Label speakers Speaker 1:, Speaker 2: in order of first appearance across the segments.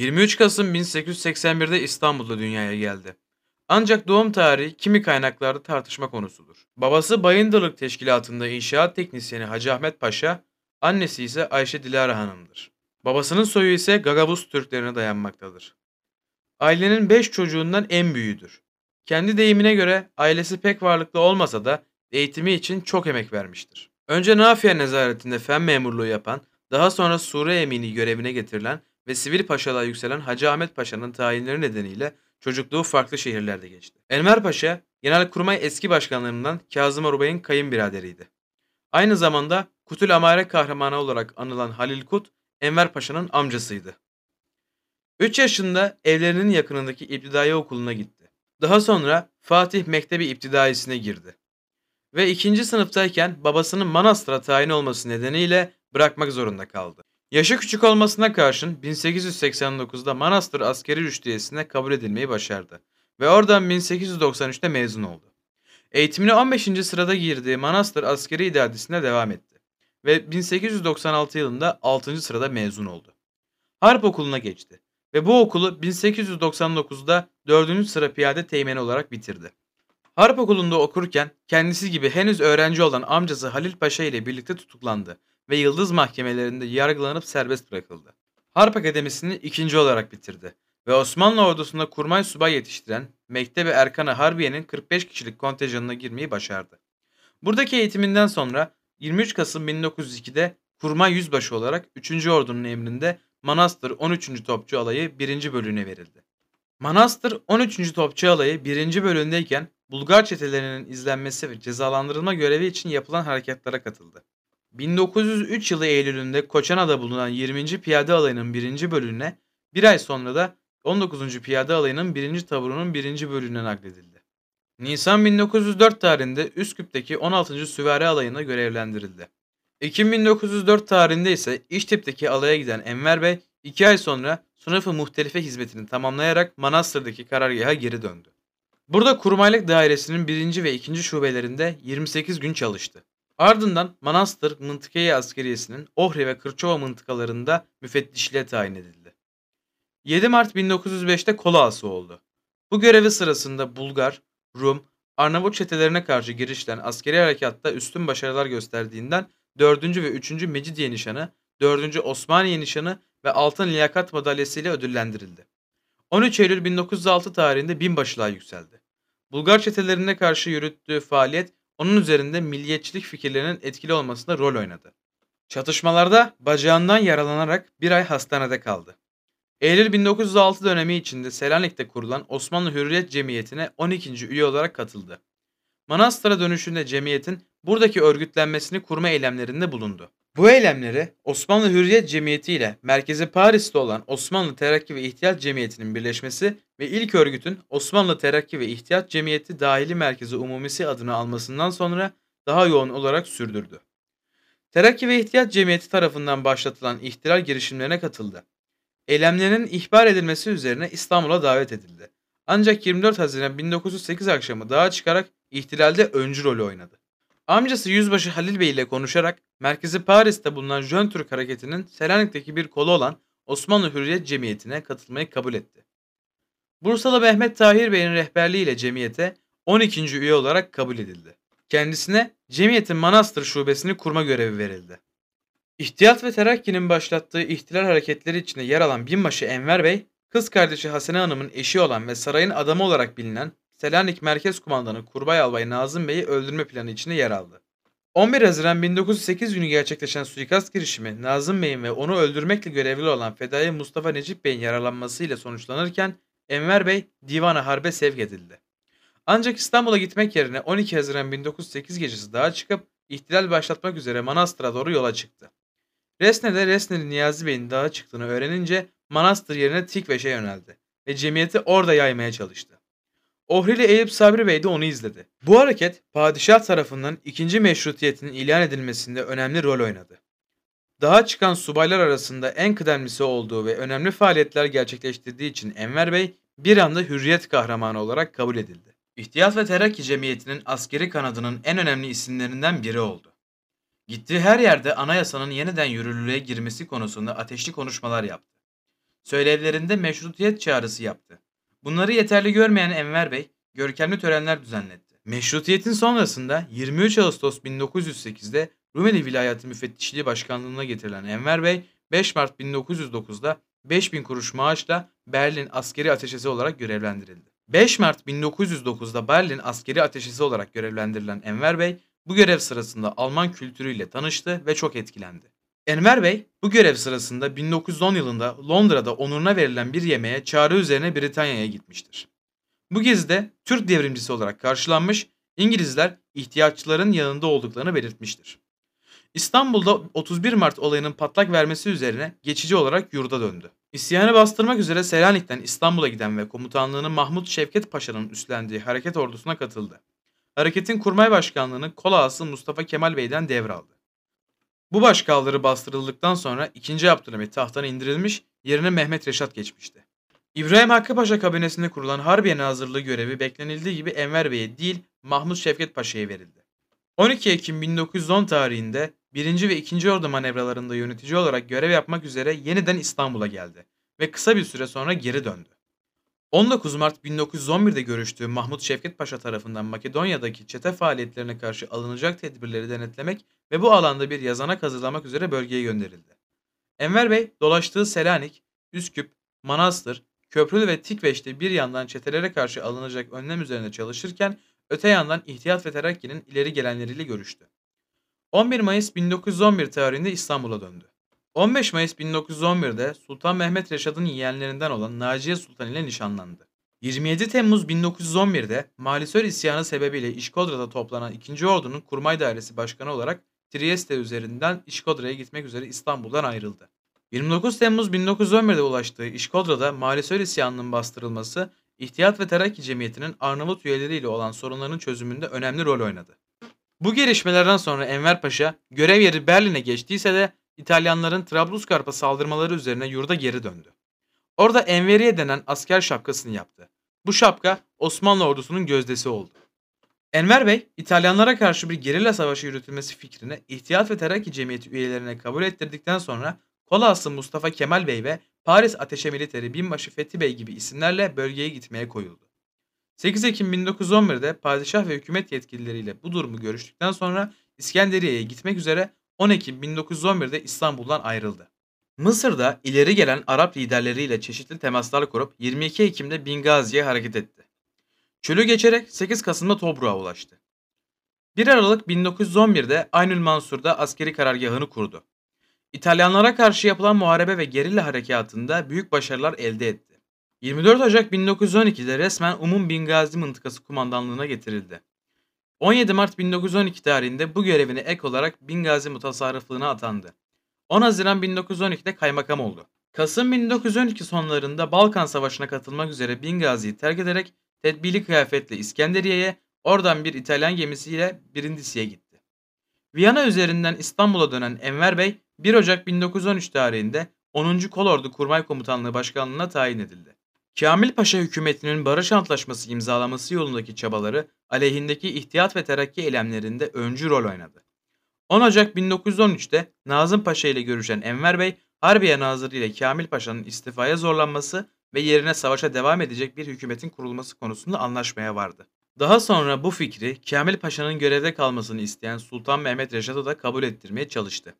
Speaker 1: 23 Kasım 1881'de İstanbul'da dünyaya geldi. Ancak doğum tarihi kimi kaynaklarda tartışma konusudur. Babası Bayındırlık Teşkilatı'nda inşaat teknisyeni Hacı Ahmet Paşa, annesi ise Ayşe Dilara Hanım'dır. Babasının soyu ise Gagavuz Türklerine dayanmaktadır. Ailenin 5 çocuğundan en büyüğüdür. Kendi deyimine göre ailesi pek varlıklı olmasa da eğitimi için çok emek vermiştir. Önce Nafiye nezaretinde fen memurluğu yapan, daha sonra Sure Emini görevine getirilen ve sivil paşalığa yükselen Hacı Ahmet Paşa'nın tayinleri nedeniyle çocukluğu farklı şehirlerde geçti. Enver Paşa, Genelkurmay eski başkanlarından Kazım Arubay'ın kayınbiraderiydi. Aynı zamanda Kutul Amare kahramanı olarak anılan Halil Kut, Enver Paşa'nın amcasıydı. 3 yaşında evlerinin yakınındaki İptidai okuluna gitti. Daha sonra Fatih Mektebi İptidaisi'ne girdi. Ve ikinci sınıftayken babasının Manastır'a tayin olması nedeniyle bırakmak zorunda kaldı. Yaşı küçük olmasına karşın 1889'da Manastır Askeri Rüştiyesi'ne kabul edilmeyi başardı ve oradan 1893'te mezun oldu. Eğitimine 15. sırada girdiği Manastır Askeri İdadisi'ne devam etti ve 1896 yılında 6. sırada mezun oldu. Harp okuluna geçti ve bu okulu 1899'da 4. sıra piyade teğmeni olarak bitirdi. Harp okulunda okurken kendisi gibi henüz öğrenci olan amcası Halil Paşa ile birlikte tutuklandı ve Yıldız mahkemelerinde yargılanıp serbest bırakıldı. Harp Akademisi'ni ikinci olarak bitirdi ve Osmanlı ordusunda kurmay subay yetiştiren Mektebi Erkanı Harbiye'nin 45 kişilik kontenjanına girmeyi başardı. Buradaki eğitiminden sonra 23 Kasım 1902'de kurmay yüzbaşı olarak 3. Ordu'nun emrinde Manastır 13. Topçu Alayı 1. bölüğüne verildi. Manastır 13. Topçu Alayı 1. bölüğündeyken Bulgar çetelerinin izlenmesi ve cezalandırılma görevi için yapılan harekatlara katıldı. 1903 yılı Eylül'ünde Koçana'da bulunan 20. Piyade Alayı'nın 1. bölüğüne, bir ay sonra da 19. Piyade Alayı'nın 1. taburunun 1. bölüğüne nakledildi. Nisan 1904 tarihinde Üsküp'teki 16. Süvari Alayı'na görevlendirildi. Ekim 1904 tarihinde ise İştip'teki alaya giden Enver Bey 2 ay sonra sınıfı muhtelife hizmetini tamamlayarak Manastır'daki karargaha geri döndü. Burada kurmaylık dairesinin 1. ve 2. şubelerinde 28 gün çalıştı. Ardından Manastır Mıntıkaya Askeriyesi'nin Ohri ve Kırçova mıntıkalarında müfettişliğe tayin edildi. 7 Mart 1905'te Kola oldu. Bu görevi sırasında Bulgar, Rum, Arnavut çetelerine karşı girişten askeri harekatta üstün başarılar gösterdiğinden 4. ve 3. Mecidiye nişanı, 4. Osmaniye nişanı ve Altın Liyakat Madalyası ile ödüllendirildi. 13 Eylül 1906 tarihinde binbaşılığa yükseldi. Bulgar çetelerine karşı yürüttüğü faaliyet onun üzerinde milliyetçilik fikirlerinin etkili olmasında rol oynadı. Çatışmalarda bacağından yaralanarak bir ay hastanede kaldı. Eylül 1906 dönemi içinde Selanik'te kurulan Osmanlı Hürriyet Cemiyeti'ne 12. üye olarak katıldı. Manastır'a dönüşünde cemiyetin buradaki örgütlenmesini kurma eylemlerinde bulundu. Bu eylemleri Osmanlı Hürriyet Cemiyeti ile merkezi Paris'te olan Osmanlı Terakki ve İhtiyat Cemiyeti'nin birleşmesi ve ilk örgütün Osmanlı Terakki ve İhtiyat Cemiyeti Dahili Merkezi Umumisi adını almasından sonra daha yoğun olarak sürdürdü. Terakki ve İhtiyat Cemiyeti tarafından başlatılan ihtilal girişimlerine katıldı. Eylemlerinin ihbar edilmesi üzerine İstanbul'a davet edildi. Ancak 24 Haziran 1908 akşamı dağa çıkarak ihtilalde öncü rolü oynadı. Amcası Yüzbaşı Halil Bey ile konuşarak merkezi Paris'te bulunan Jön Türk hareketinin Selanik'teki bir kolu olan Osmanlı Hürriyet Cemiyeti'ne katılmayı kabul etti. Bursalı Mehmet Tahir Bey'in rehberliğiyle cemiyete 12. üye olarak kabul edildi. Kendisine cemiyetin Manastır şubesini kurma görevi verildi. İhtiyat ve Terakki'nin başlattığı ihtilal hareketleri içinde yer alan binbaşı Enver Bey, kız kardeşi Hasene Hanım'ın eşi olan ve sarayın adamı olarak bilinen Selanik Merkez Kumandanı Kurbay Albay Nazım Bey'i öldürme planı içinde yer aldı. 11 Haziran 1908 günü gerçekleşen suikast girişimi Nazım Bey'in ve onu öldürmekle görevli olan Fedai Mustafa Necip Bey'in yaralanmasıyla sonuçlanırken Enver Bey divana harbe sevk edildi. Ancak İstanbul'a gitmek yerine 12 Haziran 1908 gecesi daha çıkıp ihtilal başlatmak üzere Manastır'a doğru yola çıktı. Resne'de Resneli Niyazi Bey'in dağa çıktığını öğrenince Manastır yerine Tikveş'e yöneldi ve cemiyeti orada yaymaya çalıştı. Ohrili Eyüp Sabri Bey de onu izledi. Bu hareket padişah tarafından ikinci meşrutiyetinin ilan edilmesinde önemli rol oynadı. Daha çıkan subaylar arasında en kıdemlisi olduğu ve önemli faaliyetler gerçekleştirdiği için Enver Bey bir anda hürriyet kahramanı olarak kabul edildi. İhtiyat ve Terakki Cemiyeti'nin askeri kanadının en önemli isimlerinden biri oldu. Gittiği her yerde anayasanın yeniden yürürlüğe girmesi konusunda ateşli konuşmalar yaptı. söylevlerinde meşrutiyet çağrısı yaptı. Bunları yeterli görmeyen Enver Bey, görkemli törenler düzenletti. Meşrutiyetin sonrasında 23 Ağustos 1908'de Rumeli Vilayeti Müfettişliği Başkanlığı'na getirilen Enver Bey, 5 Mart 1909'da 5000 kuruş maaşla Berlin askeri ateşesi olarak görevlendirildi. 5 Mart 1909'da Berlin askeri ateşesi olarak görevlendirilen Enver Bey, bu görev sırasında Alman kültürüyle tanıştı ve çok etkilendi. Enver Bey bu görev sırasında 1910 yılında Londra'da onuruna verilen bir yemeğe çağrı üzerine Britanya'ya gitmiştir. Bu gezide Türk devrimcisi olarak karşılanmış, İngilizler ihtiyaççıların yanında olduklarını belirtmiştir. İstanbul'da 31 Mart olayının patlak vermesi üzerine geçici olarak yurda döndü. İsyanı bastırmak üzere Selanik'ten İstanbul'a giden ve komutanlığını Mahmut Şevket Paşa'nın üstlendiği hareket ordusuna katıldı. Hareketin kurmay başkanlığını kol ağası Mustafa Kemal Bey'den devraldı. Bu başkaldırı bastırıldıktan sonra 2. Abdülhamit tahttan indirilmiş, yerine Mehmet Reşat geçmişti. İbrahim Hakkı Paşa kabinesinde kurulan Harbiye Nazırlığı görevi beklenildiği gibi Enver Bey'e değil Mahmut Şevket Paşa'ya verildi. 12 Ekim 1910 tarihinde 1. ve 2. Ordu manevralarında yönetici olarak görev yapmak üzere yeniden İstanbul'a geldi ve kısa bir süre sonra geri döndü. 19 Mart 1911'de görüştüğü Mahmut Şevket Paşa tarafından Makedonya'daki çete faaliyetlerine karşı alınacak tedbirleri denetlemek ve bu alanda bir yazanak hazırlamak üzere bölgeye gönderildi. Enver Bey dolaştığı Selanik, Üsküp, Manastır, Köprülü ve Tikveç'te bir yandan çetelere karşı alınacak önlem üzerine çalışırken öte yandan İhtiyat ve Terakki'nin ileri gelenleriyle görüştü. 11 Mayıs 1911 tarihinde İstanbul'a döndü. 15 Mayıs 1911'de Sultan Mehmet Reşad'ın yeğenlerinden olan Naciye Sultan ile nişanlandı. 27 Temmuz 1911'de Malisör isyanı sebebiyle İşkodra'da toplanan 2. Ordu'nun Kurmay Dairesi Başkanı olarak Trieste üzerinden İşkodra'ya gitmek üzere İstanbul'dan ayrıldı. 29 Temmuz 1911'de ulaştığı İşkodra'da Malisör isyanının bastırılması, İhtiyat ve Terakki Cemiyeti'nin Arnavut üyeleriyle olan sorunların çözümünde önemli rol oynadı. Bu gelişmelerden sonra Enver Paşa görev yeri Berlin'e geçtiyse de İtalyanların Trablusgarp'a saldırmaları üzerine yurda geri döndü. Orada Enveriye denen asker şapkasını yaptı. Bu şapka Osmanlı ordusunun gözdesi oldu. Enver Bey, İtalyanlara karşı bir gerilla savaşı yürütülmesi fikrini İhtiyat ve Terakki Cemiyeti üyelerine kabul ettirdikten sonra Kolaslı Mustafa Kemal Bey ve Paris Ateşe Militeri Binbaşı Fethi Bey gibi isimlerle bölgeye gitmeye koyuldu. 8 Ekim 1911'de padişah ve hükümet yetkilileriyle bu durumu görüştükten sonra İskenderiye'ye gitmek üzere 10 Ekim 1911'de İstanbul'dan ayrıldı. Mısır'da ileri gelen Arap liderleriyle çeşitli temaslar kurup 22 Ekim'de Bingazi'ye hareket etti. Çölü geçerek 8 Kasım'da Tobruk'a ulaştı. 1 Aralık 1911'de Aynül Mansur'da askeri karargahını kurdu. İtalyanlara karşı yapılan muharebe ve gerilla harekatında büyük başarılar elde etti. 24 Ocak 1912'de resmen Umum Bingazi mıntıkası kumandanlığına getirildi. 17 Mart 1912 tarihinde bu görevine ek olarak Bingazi mutasarrıflığına atandı. 10 Haziran 1912'de kaymakam oldu. Kasım 1912 sonlarında Balkan Savaşı'na katılmak üzere Bingazi'yi terk ederek tedbili kıyafetle İskenderiye'ye, oradan bir İtalyan gemisiyle Brindisi'ye gitti. Viyana üzerinden İstanbul'a dönen Enver Bey 1 Ocak 1913 tarihinde 10. Kolordu Kurmay Komutanlığı Başkanlığı'na tayin edildi. Kamil Paşa hükümetinin barış antlaşması imzalaması yolundaki çabaları aleyhindeki ihtiyat ve terakki eylemlerinde öncü rol oynadı. 10 Ocak 1913'te Nazım Paşa ile görüşen Enver Bey, Harbiye Nazırı ile Kamil Paşa'nın istifaya zorlanması ve yerine savaşa devam edecek bir hükümetin kurulması konusunda anlaşmaya vardı. Daha sonra bu fikri Kamil Paşa'nın görevde kalmasını isteyen Sultan Mehmet Reşat'a da kabul ettirmeye çalıştı.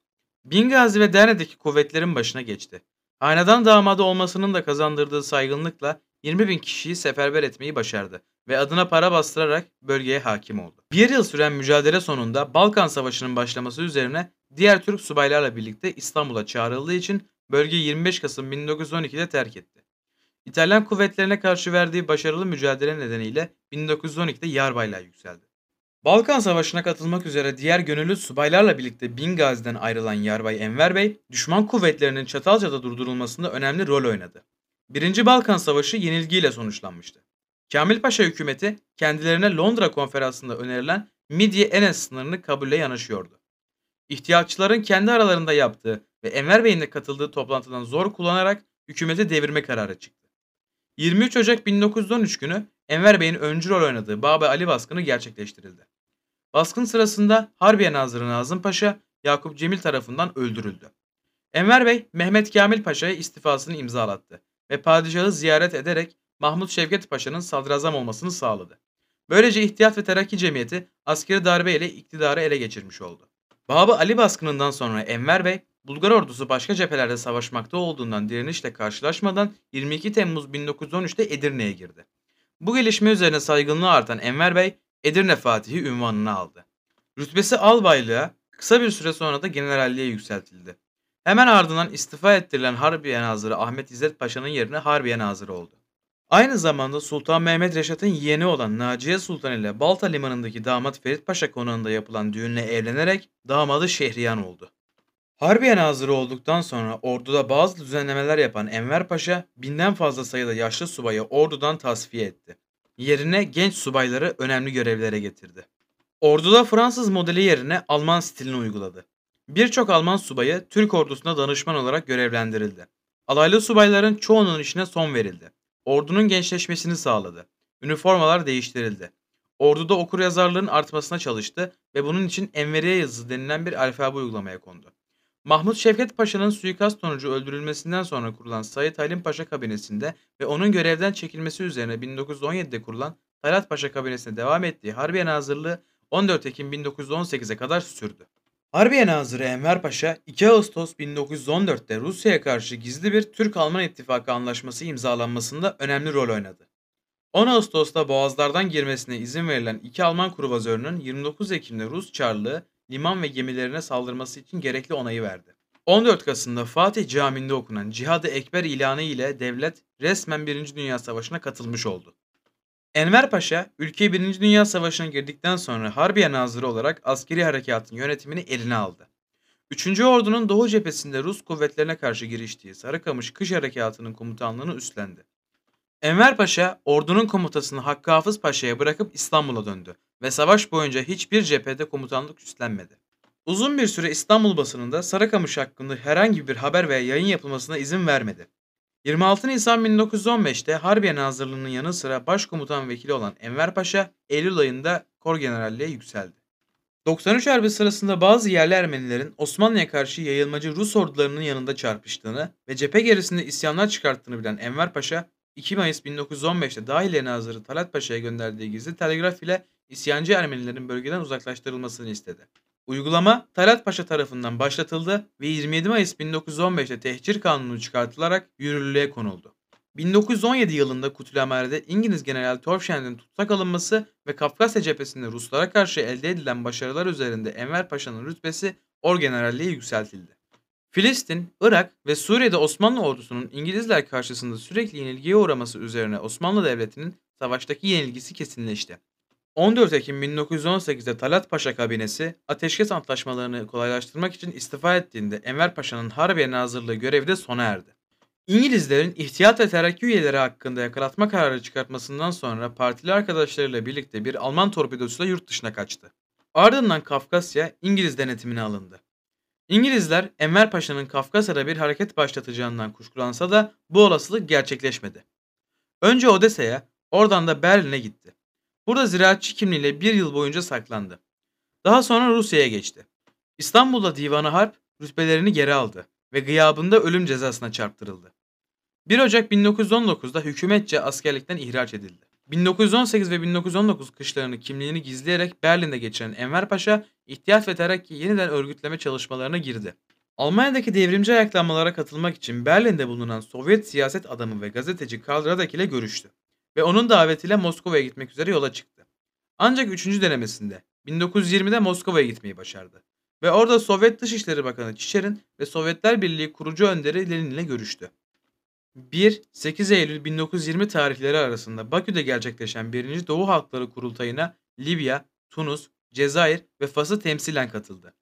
Speaker 1: Bingazi ve Derne'deki kuvvetlerin başına geçti. Hanedan damadı olmasının da kazandırdığı saygınlıkla 20 bin kişiyi seferber etmeyi başardı ve adına para bastırarak bölgeye hakim oldu. Bir yıl süren mücadele sonunda Balkan Savaşı'nın başlaması üzerine diğer Türk subaylarla birlikte İstanbul'a çağrıldığı için bölgeyi 25 Kasım 1912'de terk etti. İtalyan kuvvetlerine karşı verdiği başarılı mücadele nedeniyle 1912'de yarbaylığa yükseldi. Balkan Savaşı'na katılmak üzere diğer gönüllü subaylarla birlikte Bingazi'den ayrılan Yarbay Enver Bey, düşman kuvvetlerinin Çatalca'da durdurulmasında önemli rol oynadı. Birinci Balkan Savaşı yenilgiyle sonuçlanmıştı. Kamil Paşa hükümeti kendilerine Londra konferansında önerilen Midye-Enes sınırını kabulle yanaşıyordu. İhtiyatçıların kendi aralarında yaptığı ve Enver Bey'in de katıldığı toplantıdan zor kullanarak hükümeti devirme kararı çıktı. 23 Ocak 1913 günü Enver Bey'in öncü rol oynadığı Baba Ali baskını gerçekleştirildi. Baskın sırasında Harbiye Nazırı Nazım Paşa Yakup Cemil tarafından öldürüldü. Enver Bey, Mehmet Kamil Paşa'ya istifasını imzalattı ve padişahı ziyaret ederek Mahmut Şevket Paşa'nın sadrazam olmasını sağladı. Böylece İhtiyat ve Terakki Cemiyeti askeri darbe ile iktidarı ele geçirmiş oldu. Babı Ali baskınından sonra Enver Bey, Bulgar ordusu başka cephelerde savaşmakta olduğundan direnişle karşılaşmadan 22 Temmuz 1913'te Edirne'ye girdi. Bu gelişme üzerine saygınlığı artan Enver Bey, Edirne Fatihi ünvanını aldı. Rütbesi albaylığa, kısa bir süre sonra da generalliğe yükseltildi. Hemen ardından istifa ettirilen Harbiye Nazırı Ahmet İzzet Paşa'nın yerine Harbiye Nazırı oldu. Aynı zamanda Sultan Mehmet Reşat'ın yeğeni olan Naciye Sultan ile Balta Limanı'ndaki damat Ferit Paşa konağında yapılan düğünle evlenerek damadı Şehriyan oldu. Harbiye Nazırı olduktan sonra orduda bazı düzenlemeler yapan Enver Paşa binden fazla sayıda yaşlı subayı ordudan tasfiye etti. Yerine genç subayları önemli görevlere getirdi. Orduda Fransız modeli yerine Alman stilini uyguladı. Birçok Alman subayı Türk ordusuna danışman olarak görevlendirildi. Alaylı subayların çoğunun işine son verildi. Ordunun gençleşmesini sağladı. Üniformalar değiştirildi. Orduda okuryazarlığın artmasına çalıştı ve bunun için Enveriye yazısı denilen bir alfabe uygulamaya kondu. Mahmut Şevket Paşa'nın suikast sonucu öldürülmesinden sonra kurulan Said Halim Paşa kabinesinde ve onun görevden çekilmesi üzerine 1917'de kurulan Talat Paşa kabinesine devam ettiği Harbiye Nazırlığı 14 Ekim 1918'e kadar sürdü. Harbiye Nazırı Enver Paşa 2 Ağustos 1914'te Rusya'ya karşı gizli bir Türk-Alman ittifakı anlaşması imzalanmasında önemli rol oynadı. 10 Ağustos'ta Boğazlardan girmesine izin verilen iki Alman kruvazörünün 29 Ekim'de Rus Çarlığı liman ve gemilerine saldırması için gerekli onayı verdi. 14 Kasım'da Fatih Camii'nde okunan Cihad-ı Ekber ilanı ile devlet resmen 1. Dünya Savaşı'na katılmış oldu. Enver Paşa, ülke 1. Dünya Savaşı'na girdikten sonra Harbiye Nazırı olarak askeri harekatın yönetimini eline aldı. 3. Ordu'nun Doğu cephesinde Rus kuvvetlerine karşı giriştiği Sarıkamış Kış Harekatı'nın komutanlığını üstlendi. Enver Paşa, ordunun komutasını Hakkı Hafız Paşa'ya bırakıp İstanbul'a döndü ve savaş boyunca hiçbir cephede komutanlık üstlenmedi. Uzun bir süre İstanbul basınında Sarıkamış hakkında herhangi bir haber veya yayın yapılmasına izin vermedi. 26 Nisan 1915'te Harbiye Nazırlığı'nın yanı sıra başkomutan vekili olan Enver Paşa, Eylül ayında kor generalliğe yükseldi. 93 Harbi sırasında bazı yerli Ermenilerin Osmanlı'ya karşı yayılmacı Rus ordularının yanında çarpıştığını ve cephe gerisinde isyanlar çıkarttığını bilen Enver Paşa, 2 Mayıs 1915'te Dahiliye Nazırı Talat Paşa'ya gönderdiği gizli telgraf ile isyancı Ermenilerin bölgeden uzaklaştırılmasını istedi. Uygulama Talat Paşa tarafından başlatıldı ve 27 Mayıs 1915'te tehcir kanunu çıkartılarak yürürlüğe konuldu. 1917 yılında Kutulamare'de İngiliz General Townshend'in tutsak alınması ve Kafkasya cephesinde Ruslara karşı elde edilen başarılar üzerinde Enver Paşa'nın rütbesi Orgeneralliğe yükseltildi. Filistin, Irak ve Suriye'de Osmanlı ordusunun İngilizler karşısında sürekli yenilgiye uğraması üzerine Osmanlı Devleti'nin savaştaki yenilgisi kesinleşti. 14 Ekim 1918'de Talat Paşa kabinesi ateşkes antlaşmalarını kolaylaştırmak için istifa ettiğinde Enver Paşa'nın Harbiye Nazırlığı görevi de sona erdi. İngilizlerin ihtiyat ve terakki üyeleri hakkında yakalatma kararı çıkartmasından sonra partili arkadaşlarıyla birlikte bir Alman torpidosuyla yurt dışına kaçtı. Ardından Kafkasya İngiliz denetimine alındı. İngilizler Enver Paşa'nın Kafkasya'da bir hareket başlatacağından kuşkulansa da bu olasılık gerçekleşmedi. Önce Odessa'ya, oradan da Berlin'e gitti. Burada ziraatçı kimliğiyle bir yıl boyunca saklandı. Daha sonra Rusya'ya geçti. İstanbul'da divanı harp rütbelerini geri aldı ve gıyabında ölüm cezasına çarptırıldı. 1 Ocak 1919'da hükümetçe askerlikten ihraç edildi. 1918 ve 1919 kışlarını kimliğini gizleyerek Berlin'de geçiren Enver Paşa, İhtiyat ve Terakki yeniden örgütleme çalışmalarına girdi. Almanya'daki devrimci ayaklanmalara katılmak için Berlin'de bulunan Sovyet siyaset adamı ve gazeteci Karl Radek ile görüştü ve onun davetiyle Moskova'ya gitmek üzere yola çıktı. Ancak 3. denemesinde 1920'de Moskova'ya gitmeyi başardı ve orada Sovyet Dışişleri Bakanı Çiçer'in ve Sovyetler Birliği kurucu önderi Lenin ile görüştü. 1-8 Eylül 1920 tarihleri arasında Bakü'de gerçekleşen 1. Doğu Halkları Kurultayı'na Libya, Tunus, Cezayir ve Fas'ı temsilen katıldı.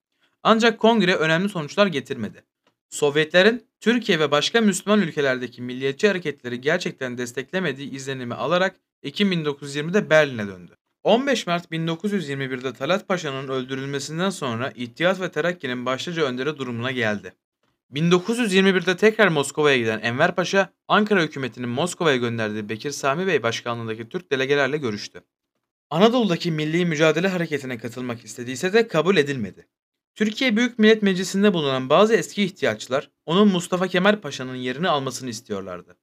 Speaker 1: Ancak kongre önemli sonuçlar getirmedi. Sovyetlerin Türkiye ve başka Müslüman ülkelerdeki milliyetçi hareketleri gerçekten desteklemediği izlenimi alarak Ekim 1920'de Berlin'e döndü. 15 Mart 1921'de Talat Paşa'nın öldürülmesinden sonra İttihat ve Terakki'nin başlıca önderi durumuna geldi. 1921'de tekrar Moskova'ya giden Enver Paşa, Ankara hükümetinin Moskova'ya gönderdiği Bekir Sami Bey başkanlığındaki Türk delegelerle görüştü. Anadolu'daki milli mücadele hareketine katılmak istediyse de kabul edilmedi. Türkiye Büyük Millet Meclisi'nde bulunan bazı eski ihtiyaçlar onun Mustafa Kemal Paşa'nın yerini almasını istiyorlardı.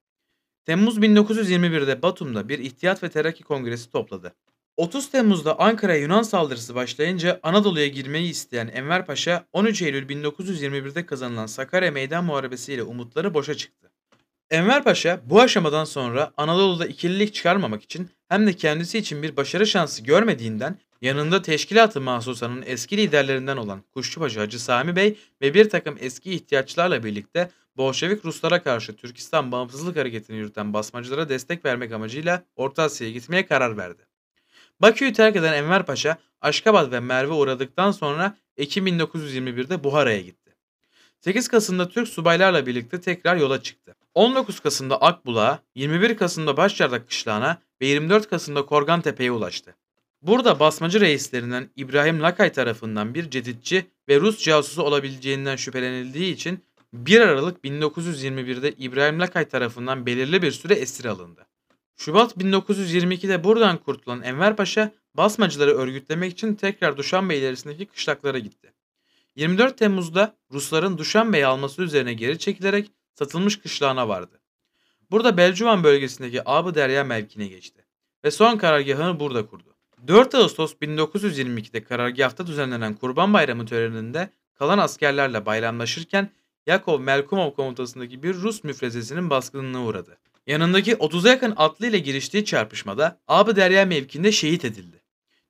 Speaker 1: Temmuz 1921'de Batum'da bir İhtiyat ve Terakki Kongresi topladı. 30 Temmuz'da Ankara'ya Yunan saldırısı başlayınca Anadolu'ya girmeyi isteyen Enver Paşa 13 Eylül 1921'de kazanılan Sakarya Meydan Muharebesi ile umutları boşa çıktı. Enver Paşa bu aşamadan sonra Anadolu'da ikililik çıkarmamak için hem de kendisi için bir başarı şansı görmediğinden yanında teşkilat-ı mahsusanın eski liderlerinden olan Kuşçubaşı Hacı Sami Bey ve bir takım eski ihtiyaçlarla birlikte Bolşevik Ruslara karşı Türkistan bağımsızlık hareketini yürüten basmacılara destek vermek amacıyla Orta Asya'ya gitmeye karar verdi. Bakü'yü terk eden Enver Paşa, Aşkabat ve Merve uğradıktan sonra Ekim 1921'de Buhara'ya gitti. 8 Kasım'da Türk subaylarla birlikte tekrar yola çıktı. 19 Kasım'da Akbulak'a, 21 Kasım'da Başçardak Kışlağı'na ve 24 Kasım'da Korgan Tepe'ye ulaştı. Burada basmacı reislerinden İbrahim Lakay tarafından bir ceditçi ve Rus casusu olabileceğinden şüphelenildiği için 1 Aralık 1921'de İbrahim Lakay tarafından belirli bir süre esir alındı. Şubat 1922'de buradan kurtulan Enver Paşa, basmacıları örgütlemek için tekrar Duşanbe ilerisindeki kışlaklara gitti. 24 Temmuz'da Rusların Duşanbe'yi alması üzerine geri çekilerek satılmış kışlağına vardı. Burada Belcuvan bölgesindeki Abı Derya mevkine geçti ve son karargahını burada kurdu. 4 Ağustos 1922'de karargahta düzenlenen Kurban Bayramı töreninde kalan askerlerle bayramlaşırken Yakov Melkumov komutasındaki bir Rus müfrezesinin baskınına uğradı. Yanındaki 30'a yakın atlı ile giriştiği çarpışmada Abı Derya mevkinde şehit edildi.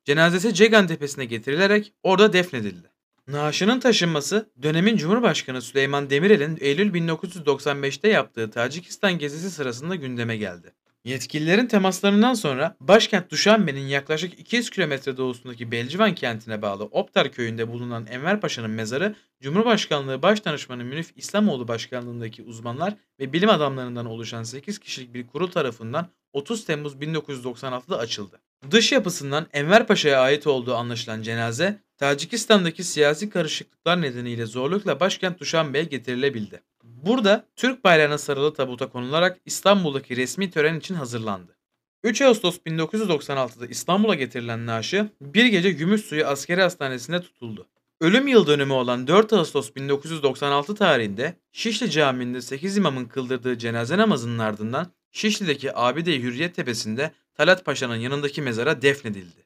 Speaker 1: Cenazesi Cegan Tepesi'ne getirilerek orada defnedildi. Naaşının taşınması dönemin Cumhurbaşkanı Süleyman Demirel'in Eylül 1995'te yaptığı Tacikistan gezisi sırasında gündeme geldi. Yetkililerin temaslarından sonra başkent Duşanbe'nin yaklaşık 200 kilometre doğusundaki Belcivan kentine bağlı Optar köyünde bulunan Enver Paşa'nın mezarı Cumhurbaşkanlığı Başdanışmanı Münif İslamoğlu başkanlığındaki uzmanlar ve bilim adamlarından oluşan 8 kişilik bir kurul tarafından 30 Temmuz 1996'da açıldı. Dış yapısından Enver Paşa'ya ait olduğu anlaşılan cenaze, Tacikistan'daki siyasi karışıklıklar nedeniyle zorlukla başkent Duşanbe'ye getirilebildi. Burada Türk bayrağına sarılı tabuta konularak İstanbul'daki resmi tören için hazırlandı. 3 Ağustos 1996'da İstanbul'a getirilen naaşı bir gece Gümüşsuyu Askeri Hastanesi'nde tutuldu. Ölüm yıl dönümü olan 4 Ağustos 1996 tarihinde Şişli Camii'nde 8 imamın kıldırdığı cenaze namazının ardından Şişli'deki Abide Hürriyet Tepesi'nde Talat Paşa'nın yanındaki mezara defnedildi.